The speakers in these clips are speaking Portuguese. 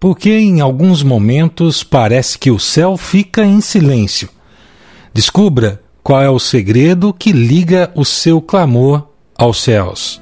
Porque em alguns momentos parece que o céu fica em silêncio. Descubra qual é o segredo que liga o seu clamor aos céus.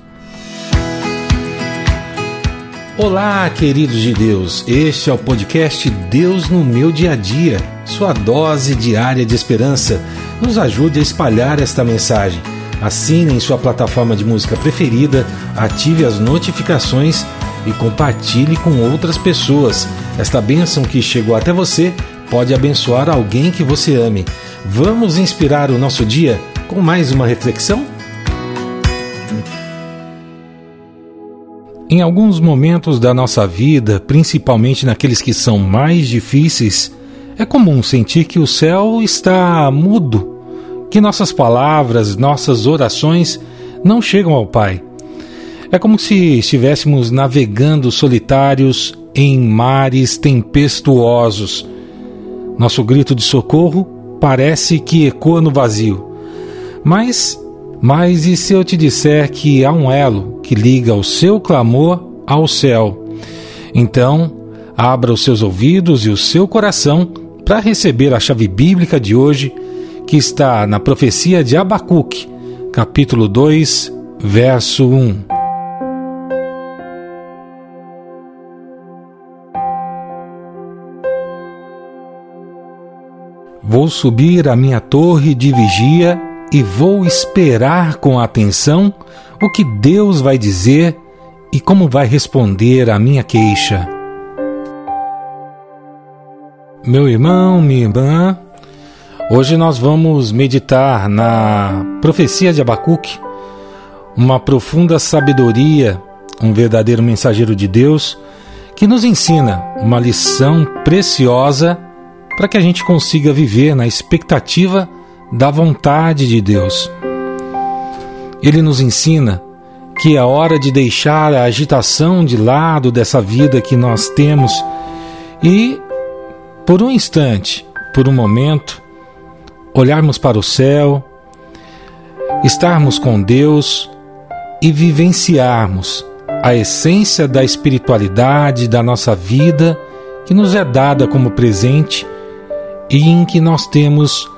Olá, queridos de Deus. Este é o podcast Deus no meu dia a dia, sua dose diária de esperança. Nos ajude a espalhar esta mensagem. Assine em sua plataforma de música preferida, ative as notificações e compartilhe com outras pessoas. Esta bênção que chegou até você pode abençoar alguém que você ame. Vamos inspirar o nosso dia com mais uma reflexão? Em alguns momentos da nossa vida, principalmente naqueles que são mais difíceis, é comum sentir que o céu está mudo, que nossas palavras, nossas orações não chegam ao Pai. É como se estivéssemos navegando solitários em mares tempestuosos. Nosso grito de socorro parece que ecoa no vazio. Mas, mas e se eu te disser que há um elo que liga o seu clamor ao céu? Então, abra os seus ouvidos e o seu coração para receber a chave bíblica de hoje, que está na profecia de Abacuque, capítulo 2, verso 1. Vou subir à minha torre de vigia e vou esperar com atenção o que Deus vai dizer e como vai responder à minha queixa. Meu irmão, minha irmã, hoje nós vamos meditar na profecia de Abacuque, uma profunda sabedoria, um verdadeiro mensageiro de Deus que nos ensina uma lição preciosa para que a gente consiga viver na expectativa da vontade de Deus. Ele nos ensina que é hora de deixar a agitação de lado dessa vida que nós temos e, por um instante, por um momento, olharmos para o céu, estarmos com Deus e vivenciarmos a essência da espiritualidade da nossa vida que nos é dada como presente e em que nós temos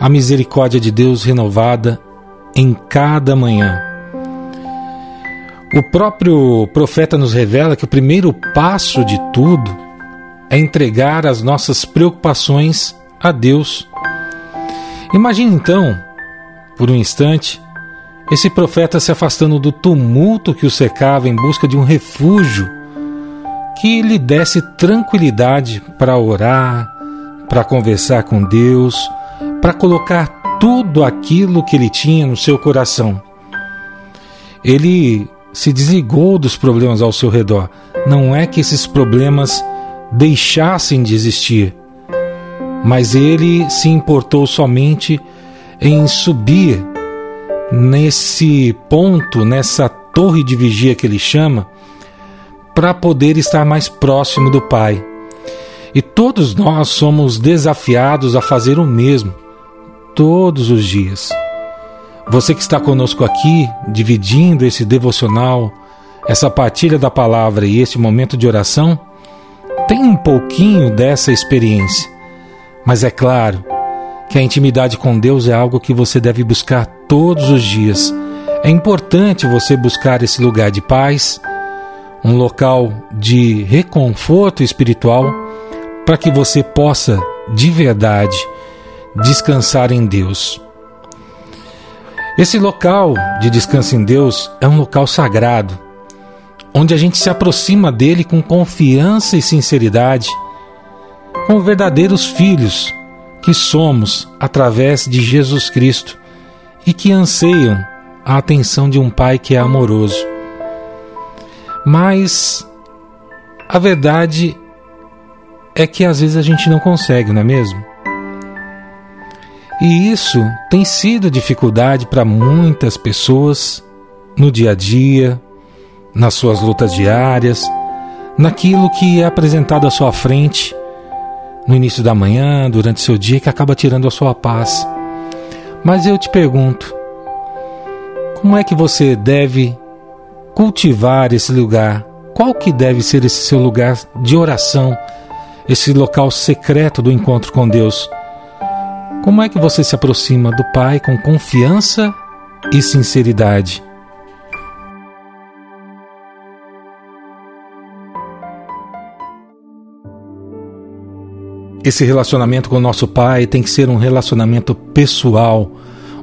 a misericórdia de Deus renovada em cada manhã. O próprio profeta nos revela que o primeiro passo de tudo é entregar as nossas preocupações a Deus. Imagine então, por um instante, esse profeta se afastando do tumulto que o cercava em busca de um refúgio que lhe desse tranquilidade para orar, para conversar com Deus, para colocar tudo aquilo que ele tinha no seu coração. Ele se desligou dos problemas ao seu redor. Não é que esses problemas deixassem de existir, mas ele se importou somente em subir nesse ponto, nessa torre de vigia que ele chama, para poder estar mais próximo do Pai. E todos nós somos desafiados a fazer o mesmo, todos os dias. Você que está conosco aqui, dividindo esse devocional, essa partilha da palavra e esse momento de oração, tem um pouquinho dessa experiência. Mas é claro que a intimidade com Deus é algo que você deve buscar todos os dias. É importante você buscar esse lugar de paz, um local de reconforto espiritual para que você possa, de verdade, descansar em Deus. Esse local de descanso em Deus é um local sagrado, onde a gente se aproxima dele com confiança e sinceridade, como verdadeiros filhos que somos através de Jesus Cristo e que anseiam a atenção de um Pai que é amoroso. Mas a verdade é que às vezes a gente não consegue, não é mesmo? E isso tem sido dificuldade para muitas pessoas no dia a dia, nas suas lutas diárias, naquilo que é apresentado à sua frente no início da manhã, durante seu dia, que acaba tirando a sua paz. Mas eu te pergunto, como é que você deve cultivar esse lugar qual que deve ser esse seu lugar de oração, esse local secreto do encontro com Deus? Como é que você se aproxima do Pai com confiança e sinceridade? Esse relacionamento com o nosso Pai tem que ser um relacionamento pessoal,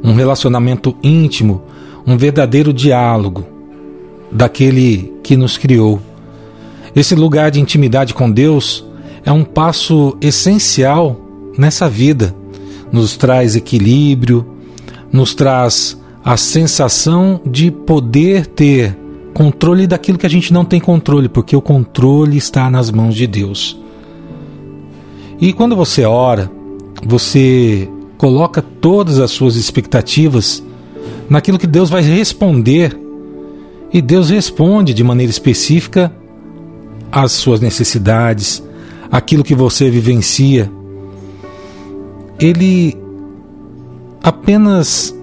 um relacionamento íntimo, um verdadeiro diálogo daquele que nos criou. Esse lugar de intimidade com Deus é um passo essencial nessa vida. Nos traz equilíbrio, nos traz a sensação de poder ter controle daquilo que a gente não tem controle, porque o controle está nas mãos de Deus. E quando você ora, você coloca todas as suas expectativas naquilo que Deus vai responder. E Deus responde de maneira específica às suas necessidades, aquilo que você vivencia. Ele apenas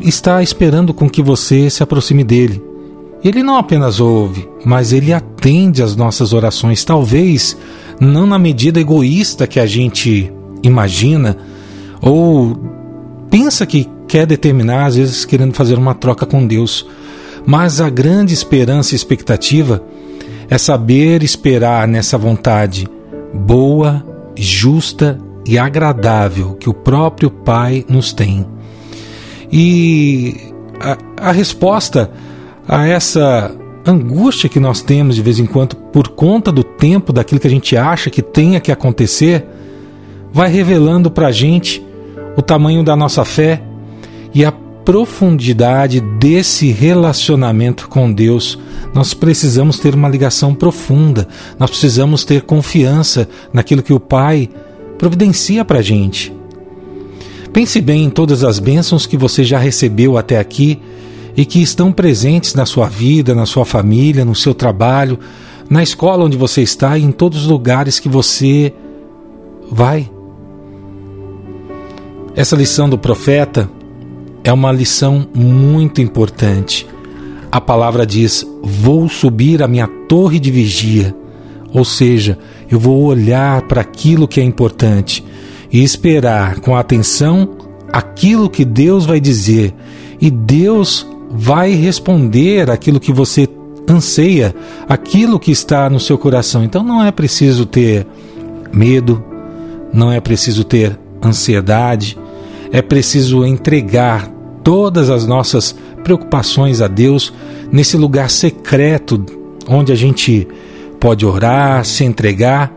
está esperando com que você se aproxime dele. Ele não apenas ouve, mas ele atende às nossas orações, talvez não na medida egoísta que a gente imagina ou pensa que quer determinar, às vezes querendo fazer uma troca com Deus. Mas a grande esperança e expectativa é saber esperar nessa vontade boa, justa e agradável que o próprio Pai nos tem. E a, a resposta a essa angústia que nós temos de vez em quando por conta do tempo daquilo que a gente acha que tenha que acontecer, vai revelando para a gente o tamanho da nossa fé e a profundidade desse relacionamento com Deus. Nós precisamos ter uma ligação profunda, nós precisamos ter confiança naquilo que o Pai providencia para a gente. Pense bem em todas as bênçãos que você já recebeu até aqui e que estão presentes na sua vida, na sua família, no seu trabalho, na escola onde você está e em todos os lugares que você vai. Essa lição do profeta é uma lição muito importante. A palavra diz: Vou subir a minha torre de vigia, ou seja, eu vou olhar para aquilo que é importante e esperar com atenção aquilo que Deus vai dizer, e Deus vai responder aquilo que você anseia, aquilo que está no seu coração. Então não é preciso ter medo, não é preciso ter ansiedade, é preciso entregar todas as nossas preocupações a Deus nesse lugar secreto onde a gente pode orar, se entregar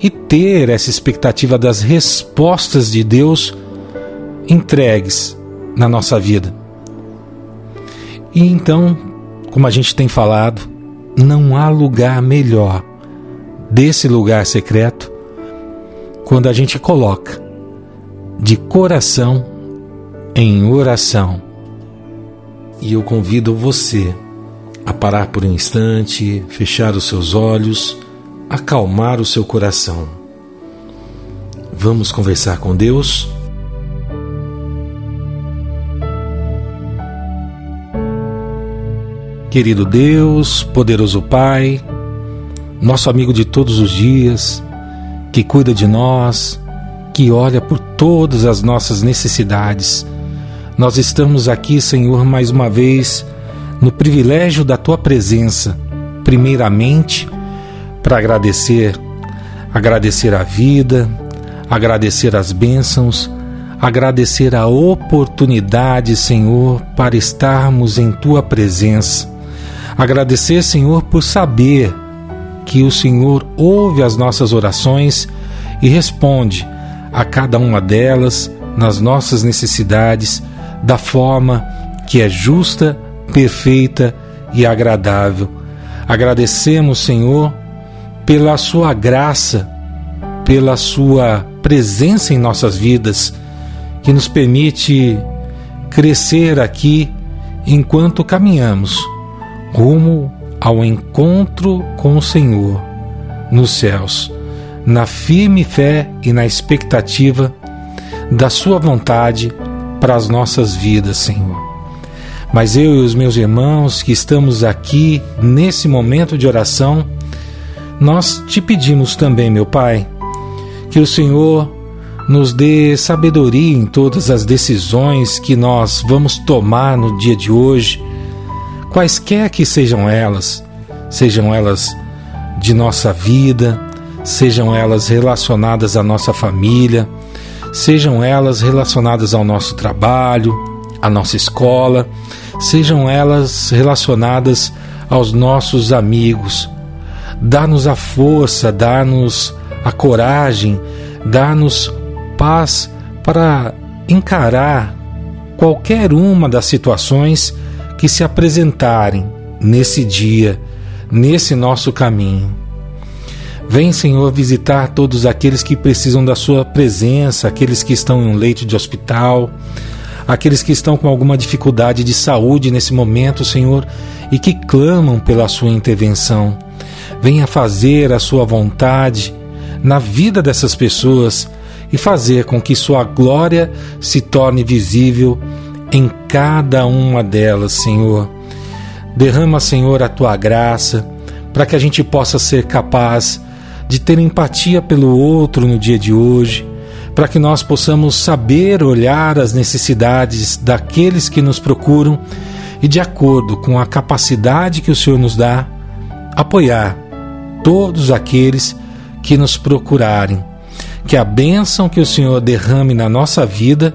e ter essa expectativa das respostas de Deus entregues na nossa vida. E então, como a gente tem falado, não há lugar melhor desse lugar secreto quando a gente coloca de coração em oração. E eu convido você a parar por um instante, fechar os seus olhos, acalmar o seu coração. Vamos conversar com Deus? Querido Deus, poderoso Pai, nosso amigo de todos os dias, que cuida de nós, que olha por todas as nossas necessidades. Nós estamos aqui, Senhor, mais uma vez, no privilégio da Tua presença, primeiramente, para agradecer, agradecer a vida, agradecer as bênçãos, agradecer a oportunidade, Senhor, para estarmos em Tua presença. Agradecer, Senhor, por saber que o Senhor ouve as nossas orações e responde a cada uma delas nas nossas necessidades da forma que é justa, perfeita e agradável. Agradecemos, Senhor, pela Sua graça, pela Sua presença em nossas vidas, que nos permite crescer aqui enquanto caminhamos rumo ao encontro com o Senhor nos céus, na firme fé e na expectativa da Sua vontade para as nossas vidas, Senhor. Mas eu e os meus irmãos que estamos aqui nesse momento de oração, nós te pedimos também, meu Pai, que o Senhor nos dê sabedoria em todas as decisões que nós vamos tomar no dia de hoje, quaisquer que sejam elas, sejam elas de nossa vida, sejam elas relacionadas à nossa família, sejam elas relacionadas ao nosso trabalho, à nossa escola, sejam elas relacionadas aos nossos amigos. Dá-nos a força, dá-nos a coragem, dá-nos paz para encarar qualquer uma das situações que se apresentarem nesse dia, nesse nosso caminho. Vem, Senhor, visitar todos aqueles que precisam da Sua presença, aqueles que estão em um leito de hospital, aqueles que estão com alguma dificuldade de saúde nesse momento, Senhor, e que clamam pela Sua intervenção. Venha fazer a Sua vontade na vida dessas pessoas e fazer com que Sua glória se torne visível em cada uma delas, Senhor. Derrama, Senhor, a Tua graça para que a gente possa ser capaz de ter empatia pelo outro no dia de hoje, para que nós possamos saber olhar as necessidades daqueles que nos procuram e, de acordo com a capacidade que o Senhor nos dá, apoiar todos aqueles que nos procurarem. Que a bênção que o Senhor derrame na nossa vida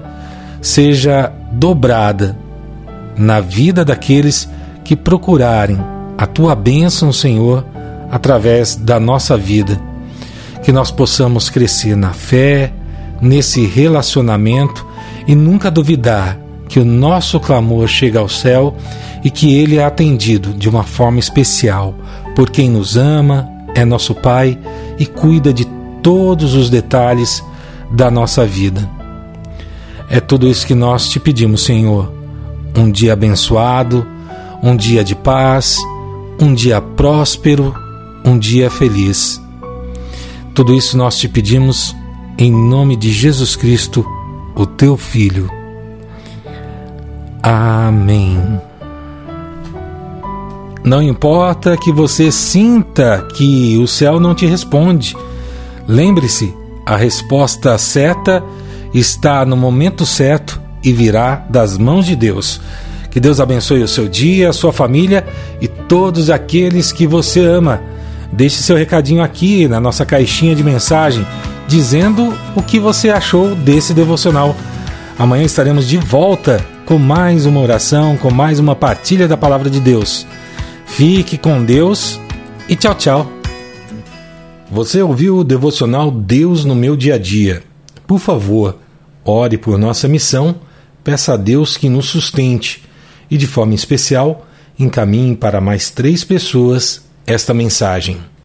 seja dobrada na vida daqueles que procurarem a tua bênção, Senhor, através da nossa vida. Que nós possamos crescer na fé, nesse relacionamento e nunca duvidar que o nosso clamor chega ao céu e que ele é atendido de uma forma especial por quem nos ama, é nosso Pai e cuida de todos os detalhes da nossa vida. É tudo isso que nós te pedimos, Senhor. Um dia abençoado, um dia de paz, um dia próspero, um dia feliz. Tudo isso nós te pedimos em nome de Jesus Cristo, o teu Filho. Amém. Não importa que você sinta que o céu não te responde, lembre-se, a resposta certa está no momento certo e virá das mãos de Deus. Que Deus abençoe o seu dia, a sua família e todos aqueles que você ama. Deixe seu recadinho aqui na nossa caixinha de mensagem dizendo o que você achou desse devocional. Amanhã estaremos de volta com mais uma oração, com mais uma partilha da palavra de Deus. Fique com Deus e tchau, tchau. Você ouviu o devocional Deus no meu dia a dia? Por favor, ore por nossa missão, peça a Deus que nos sustente e, de forma especial, encaminhe para mais três pessoas esta mensagem.